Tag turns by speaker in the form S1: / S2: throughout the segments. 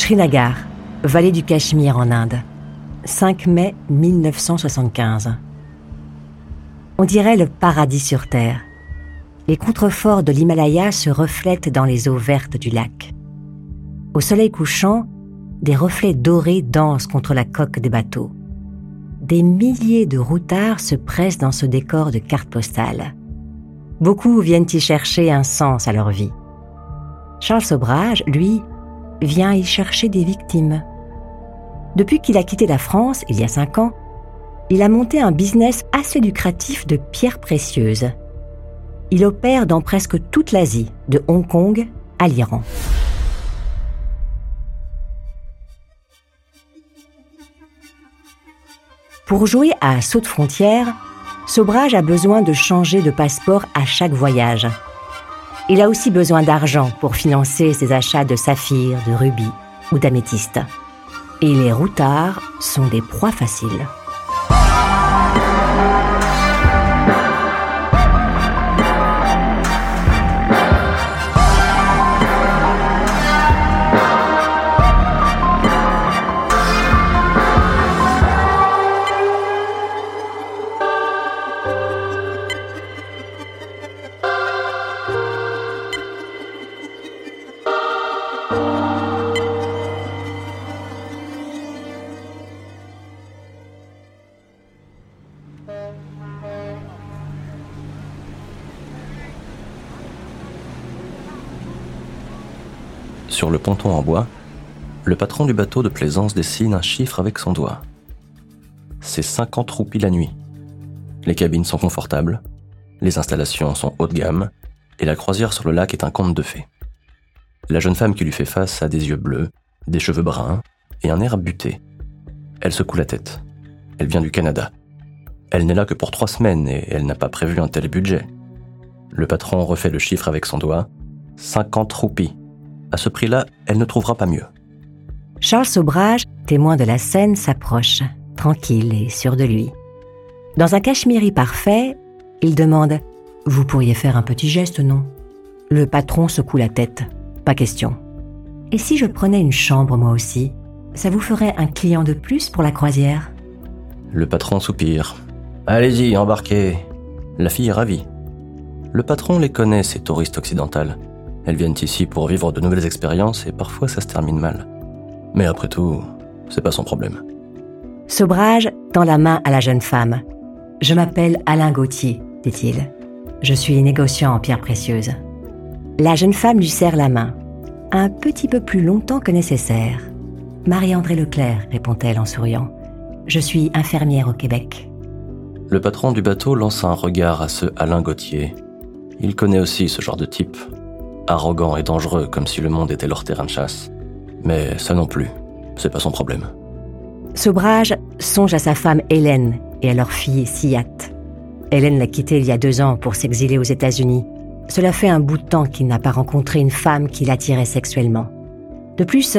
S1: Srinagar, vallée du Cachemire en Inde. 5 mai 1975. On dirait le paradis sur Terre. Les contreforts de l'Himalaya se reflètent dans les eaux vertes du lac. Au soleil couchant, des reflets dorés dansent contre la coque des bateaux. Des milliers de routards se pressent dans ce décor de cartes postales. Beaucoup viennent y chercher un sens à leur vie. Charles Sobrage, lui, vient y chercher des victimes. Depuis qu'il a quitté la France, il y a cinq ans, il a monté un business assez lucratif de pierres précieuses. Il opère dans presque toute l'Asie, de Hong Kong à l'Iran. Pour jouer à saut de frontière, Sobrage a besoin de changer de passeport à chaque voyage. Il a aussi besoin d'argent pour financer ses achats de saphirs, de rubis ou d'améthystes. Et les routards sont des proies faciles.
S2: Ponton en bois, le patron du bateau de plaisance dessine un chiffre avec son doigt. C'est 50 roupies la nuit. Les cabines sont confortables, les installations sont haut de gamme, et la croisière sur le lac est un conte de fées. La jeune femme qui lui fait face a des yeux bleus, des cheveux bruns et un air buté. Elle secoue la tête. Elle vient du Canada. Elle n'est là que pour trois semaines et elle n'a pas prévu un tel budget. Le patron refait le chiffre avec son doigt. 50 roupies. À ce prix-là, elle ne trouvera pas mieux.
S1: Charles Sobrage, témoin de la scène, s'approche, tranquille et sûr de lui. Dans un cachemiri parfait, il demande Vous pourriez faire un petit geste, non? Le patron secoue la tête. Pas question. Et si je prenais une chambre, moi aussi? Ça vous ferait un client de plus pour la croisière?
S2: Le patron soupire. Allez-y, embarquez. La fille est ravie. Le patron les connaît, ces touristes occidentales. Elles viennent ici pour vivre de nouvelles expériences et parfois ça se termine mal. Mais après tout, c'est pas son problème.
S1: Sobrage tend la main à la jeune femme. Je m'appelle Alain Gauthier, dit-il. Je suis négociant en pierres précieuses. La jeune femme lui serre la main, un petit peu plus longtemps que nécessaire. Marie-André Leclerc, répond-elle en souriant. Je suis infirmière au Québec.
S2: Le patron du bateau lance un regard à ce Alain Gauthier. Il connaît aussi ce genre de type, arrogant et dangereux comme si le monde était leur terrain de chasse. Mais ça non plus, c'est pas son problème.
S1: Sobrage songe à sa femme Hélène et à leur fille Siat. Hélène l'a quitté il y a deux ans pour s'exiler aux États-Unis. Cela fait un bout de temps qu'il n'a pas rencontré une femme qui l'attirait sexuellement. De plus,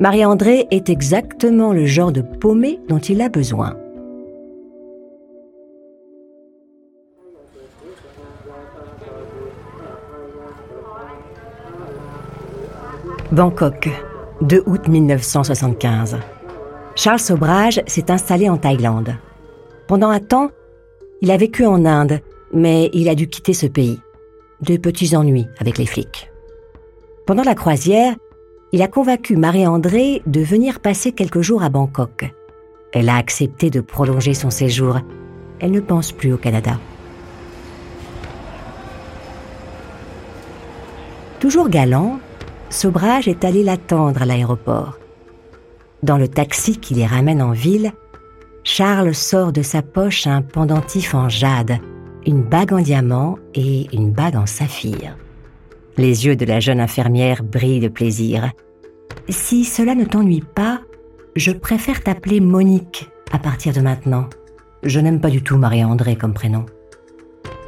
S1: Marie-André est exactement le genre de paumé dont il a besoin. Bangkok, 2 août 1975. Charles Sobrage s'est installé en Thaïlande. Pendant un temps, il a vécu en Inde, mais il a dû quitter ce pays. De petits ennuis avec les flics. Pendant la croisière, il a convaincu Marie-André de venir passer quelques jours à Bangkok. Elle a accepté de prolonger son séjour. Elle ne pense plus au Canada. Toujours galant, Sobrage est allé l'attendre à l'aéroport. Dans le taxi qui les ramène en ville, Charles sort de sa poche un pendentif en jade, une bague en diamant et une bague en saphir. Les yeux de la jeune infirmière brillent de plaisir. Si cela ne t'ennuie pas, je préfère t'appeler Monique à partir de maintenant. Je n'aime pas du tout Marie-André comme prénom.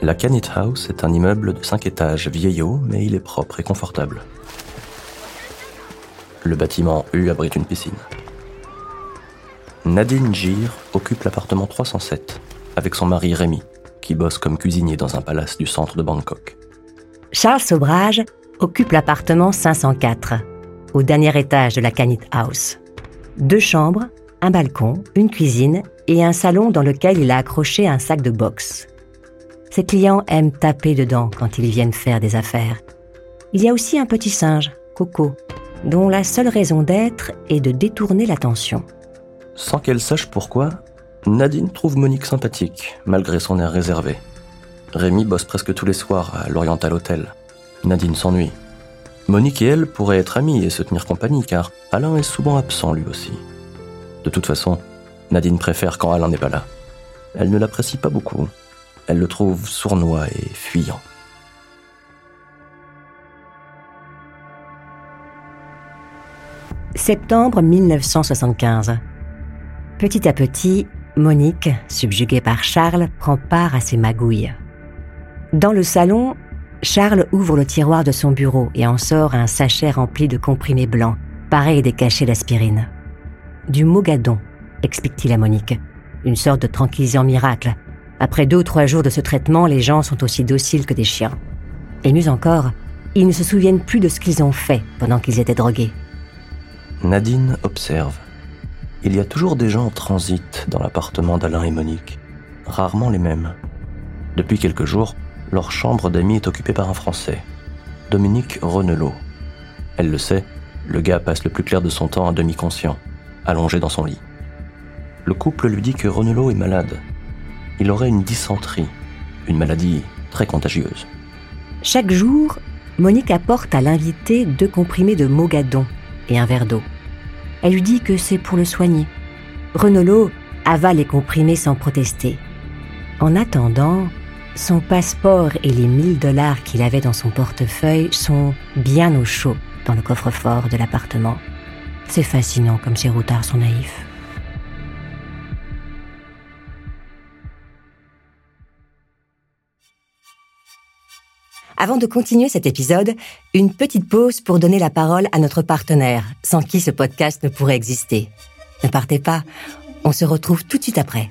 S2: La Canit House est un immeuble de 5 étages vieillot, mais il est propre et confortable. Le bâtiment U abrite une piscine. Nadine Gir occupe l'appartement 307 avec son mari Rémi, qui bosse comme cuisinier dans un palace du centre de Bangkok.
S1: Charles Sobrage occupe l'appartement 504. au dernier étage de la Canit House. Deux chambres, un balcon, une cuisine et un salon dans lequel il a accroché un sac de boxe. Ses clients aiment taper dedans quand ils viennent faire des affaires. Il y a aussi un petit singe, Coco, dont la seule raison d'être est de détourner l'attention.
S2: Sans qu'elle sache pourquoi, Nadine trouve Monique sympathique, malgré son air réservé. Rémi bosse presque tous les soirs à l'Oriental Hotel. Nadine s'ennuie. Monique et elle pourraient être amies et se tenir compagnie, car Alain est souvent absent lui aussi. De toute façon, Nadine préfère quand Alain n'est pas là. Elle ne l'apprécie pas beaucoup. Elle le trouve sournois et fuyant.
S1: Septembre 1975. Petit à petit, Monique, subjuguée par Charles, prend part à ses magouilles. Dans le salon, Charles ouvre le tiroir de son bureau et en sort un sachet rempli de comprimés blancs, pareil des cachets d'aspirine. Du mogadon, explique-t-il à Monique. Une sorte de tranquillisant miracle. Après deux ou trois jours de ce traitement, les gens sont aussi dociles que des chiens. Et mieux encore, ils ne se souviennent plus de ce qu'ils ont fait pendant qu'ils étaient drogués.
S2: Nadine observe. Il y a toujours des gens en transit dans l'appartement d'Alain et Monique. Rarement les mêmes. Depuis quelques jours, leur chambre d'amis est occupée par un Français, Dominique Renelot. Elle le sait, le gars passe le plus clair de son temps à demi-conscient, allongé dans son lit. Le couple lui dit que Renelot est malade. Il aurait une dysenterie, une maladie très contagieuse.
S1: Chaque jour, Monique apporte à l'invité deux comprimés de mogadon et un verre d'eau. Elle lui dit que c'est pour le soigner. Renelot avale les comprimés sans protester. En attendant, son passeport et les 1000 dollars qu'il avait dans son portefeuille sont bien au chaud dans le coffre-fort de l'appartement. C'est fascinant comme ces routards sont naïfs. Avant de continuer cet épisode, une petite pause pour donner la parole à notre partenaire, sans qui ce podcast ne pourrait exister. Ne partez pas, on se retrouve tout de suite après.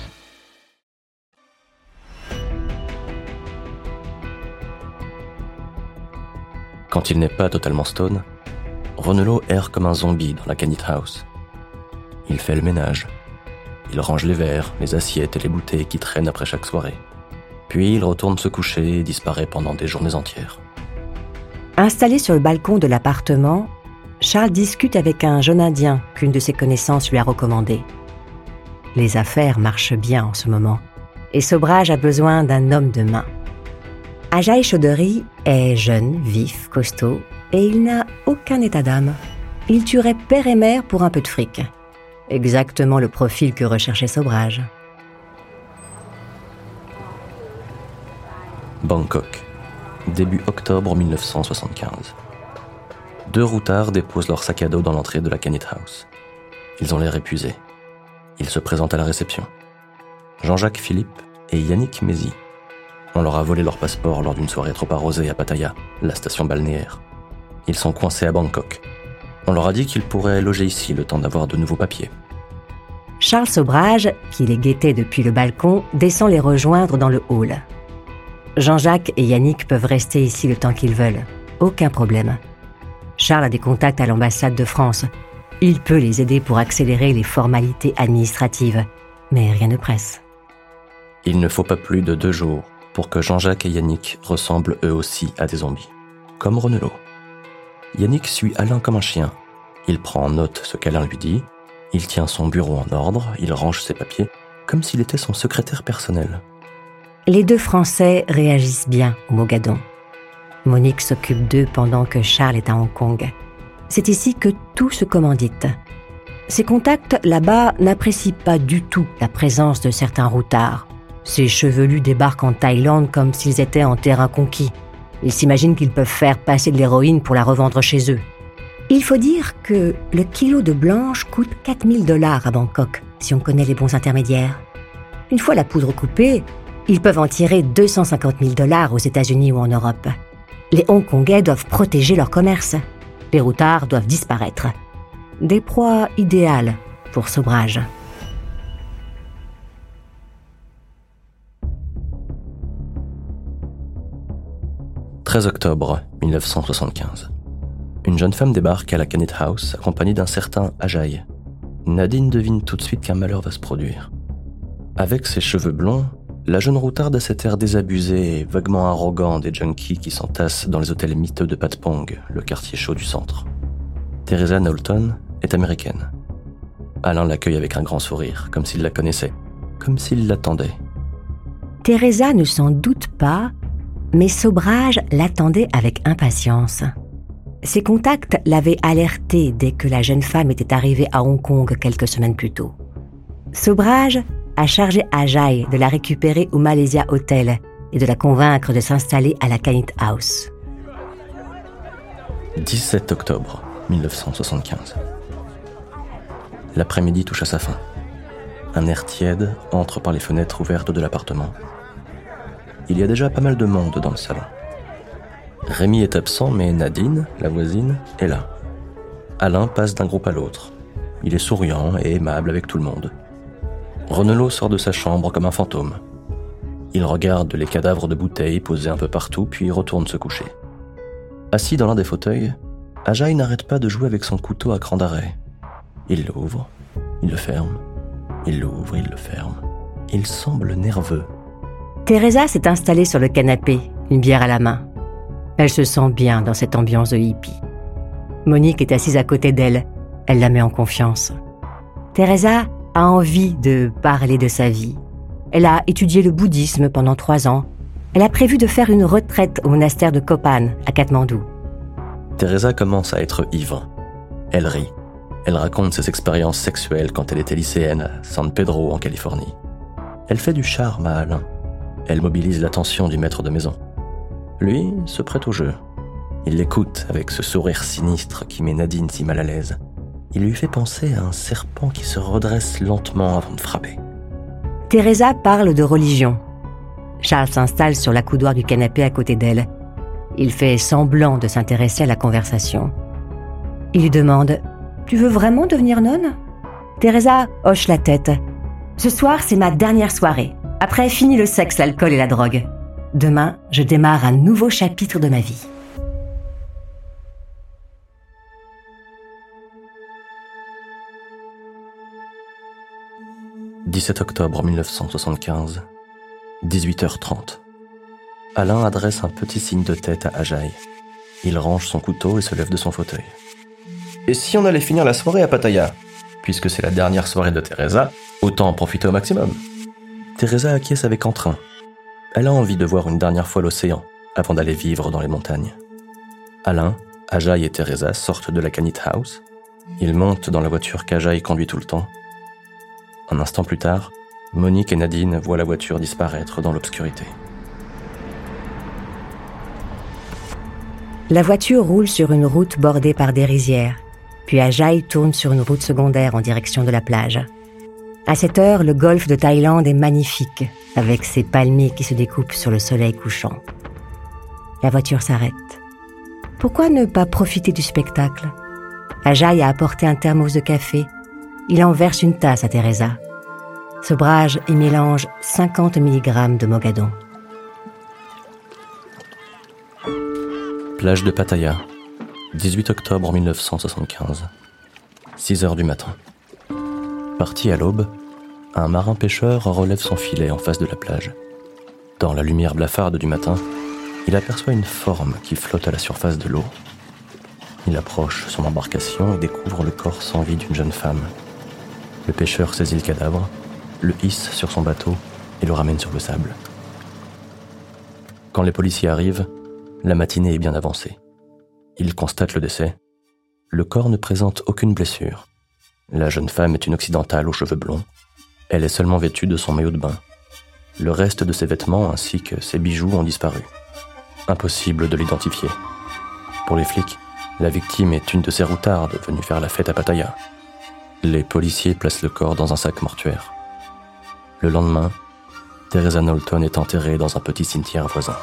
S2: Quand il n'est pas totalement stone, Renelot erre comme un zombie dans la Canit House. Il fait le ménage. Il range les verres, les assiettes et les bouteilles qui traînent après chaque soirée. Puis il retourne se coucher et disparaît pendant des journées entières.
S1: Installé sur le balcon de l'appartement, Charles discute avec un jeune Indien qu'une de ses connaissances lui a recommandé. Les affaires marchent bien en ce moment, et Sobrage a besoin d'un homme de main. Ajaï Chaudhary est jeune, vif, costaud, et il n'a aucun état d'âme. Il tuerait père et mère pour un peu de fric. Exactement le profil que recherchait Sobrage.
S2: Bangkok, début octobre 1975. Deux routards déposent leur sac à dos dans l'entrée de la Canet House. Ils ont l'air épuisés. Ils se présentent à la réception. Jean-Jacques Philippe et Yannick Mézy. On leur a volé leur passeport lors d'une soirée trop arrosée à Pattaya, la station balnéaire. Ils sont coincés à Bangkok. On leur a dit qu'ils pourraient loger ici le temps d'avoir de nouveaux papiers.
S1: Charles Sobrage, qui les guettait depuis le balcon, descend les rejoindre dans le hall. Jean-Jacques et Yannick peuvent rester ici le temps qu'ils veulent. Aucun problème. Charles a des contacts à l'ambassade de France. Il peut les aider pour accélérer les formalités administratives. Mais rien ne presse.
S2: Il ne faut pas plus de deux jours pour que Jean-Jacques et Yannick ressemblent eux aussi à des zombies, comme Renelot. Yannick suit Alain comme un chien. Il prend en note ce qu'Alain lui dit, il tient son bureau en ordre, il range ses papiers, comme s'il était son secrétaire personnel.
S1: Les deux Français réagissent bien au Mogadon. Monique s'occupe d'eux pendant que Charles est à Hong Kong. C'est ici que tout se commandite. Ses contacts là-bas n'apprécient pas du tout la présence de certains routards. Ces chevelus débarquent en Thaïlande comme s'ils étaient en terrain conquis. Ils s'imaginent qu'ils peuvent faire passer de l'héroïne pour la revendre chez eux. Il faut dire que le kilo de blanche coûte 4000 dollars à Bangkok, si on connaît les bons intermédiaires. Une fois la poudre coupée, ils peuvent en tirer 250 000 dollars aux États-Unis ou en Europe. Les Hongkongais doivent protéger leur commerce. Les routards doivent disparaître. Des proies idéales pour Sobrage.
S2: « 13 octobre 1975. Une jeune femme débarque à la Canet House accompagnée d'un certain Ajaï. Nadine devine tout de suite qu'un malheur va se produire. Avec ses cheveux blonds, la jeune routarde a cet air désabusé et vaguement arrogant des junkies qui s'entassent dans les hôtels miteux de Patpong, le quartier chaud du centre. Teresa Knowlton est américaine. Alain l'accueille avec un grand sourire, comme s'il la connaissait, comme s'il l'attendait.
S1: Teresa ne s'en doute pas, mais Sobrage l'attendait avec impatience. Ses contacts l'avaient alerté dès que la jeune femme était arrivée à Hong Kong quelques semaines plus tôt. Sobrage a chargé Ajay de la récupérer au Malaysia Hotel et de la convaincre de s'installer à la Canit House.
S2: 17 octobre 1975. L'après-midi touche à sa fin. Un air tiède entre par les fenêtres ouvertes de l'appartement. Il y a déjà pas mal de monde dans le salon. Rémi est absent, mais Nadine, la voisine, est là. Alain passe d'un groupe à l'autre. Il est souriant et aimable avec tout le monde. Renelot sort de sa chambre comme un fantôme. Il regarde les cadavres de bouteilles posés un peu partout, puis retourne se coucher. Assis dans l'un des fauteuils, Ajaï n'arrête pas de jouer avec son couteau à cran d'arrêt. Il l'ouvre, il le ferme, il l'ouvre, il le ferme. Il semble nerveux.
S1: Teresa s'est installée sur le canapé, une bière à la main. Elle se sent bien dans cette ambiance de hippie. Monique est assise à côté d'elle. Elle la met en confiance. Teresa a envie de parler de sa vie. Elle a étudié le bouddhisme pendant trois ans. Elle a prévu de faire une retraite au monastère de Kopan, à Katmandou.
S2: Teresa commence à être ivre. Elle rit. Elle raconte ses expériences sexuelles quand elle était lycéenne à San Pedro, en Californie. Elle fait du charme à Alain. Elle mobilise l'attention du maître de maison. Lui se prête au jeu. Il l'écoute avec ce sourire sinistre qui met Nadine si mal à l'aise. Il lui fait penser à un serpent qui se redresse lentement avant de frapper.
S1: Teresa parle de religion. Charles s'installe sur l'accoudoir du canapé à côté d'elle. Il fait semblant de s'intéresser à la conversation. Il lui demande Tu veux vraiment devenir nonne? Teresa hoche la tête. Ce soir, c'est ma dernière soirée. Après, fini le sexe, l'alcool et la drogue. Demain, je démarre un nouveau chapitre de ma vie.
S2: « 17 octobre 1975, 18h30. Alain adresse un petit signe de tête à Ajaï. Il range son couteau et se lève de son fauteuil. Et si on allait finir la soirée à Pattaya? Puisque c'est la dernière soirée de Teresa, autant en profiter au maximum. Teresa acquiesce avec entrain. Elle a envie de voir une dernière fois l'océan avant d'aller vivre dans les montagnes. Alain, Ajaï et Teresa sortent de la Canit House. Ils montent dans la voiture qu'Ajaï conduit tout le temps. Un instant plus tard, Monique et Nadine voient la voiture disparaître dans l'obscurité.
S1: La voiture roule sur une route bordée par des rizières, puis Ajaï tourne sur une route secondaire en direction de la plage. À cette heure, le golfe de Thaïlande est magnifique, avec ses palmiers qui se découpent sur le soleil couchant. La voiture s'arrête. Pourquoi ne pas profiter du spectacle? Ajay a apporté un thermos de café. Il en verse une tasse à Teresa. Sobrage y mélange 50 mg de mogadon.
S2: Plage de Pattaya, 18 octobre 1975. 6 heures du matin. Parti à l'aube, un marin-pêcheur relève son filet en face de la plage. Dans la lumière blafarde du matin, il aperçoit une forme qui flotte à la surface de l'eau. Il approche son embarcation et découvre le corps sans vie d'une jeune femme. Le pêcheur saisit le cadavre, le hisse sur son bateau et le ramène sur le sable. Quand les policiers arrivent, la matinée est bien avancée. Ils constatent le décès. Le corps ne présente aucune blessure. La jeune femme est une occidentale aux cheveux blonds. Elle est seulement vêtue de son maillot de bain. Le reste de ses vêtements ainsi que ses bijoux ont disparu. Impossible de l'identifier. Pour les flics, La victime est une de ces routardes venues faire la fête à Pattaya. Les policiers placent le corps dans un sac mortuaire. Le lendemain, Teresa Knowlton est enterrée dans un petit cimetière voisin.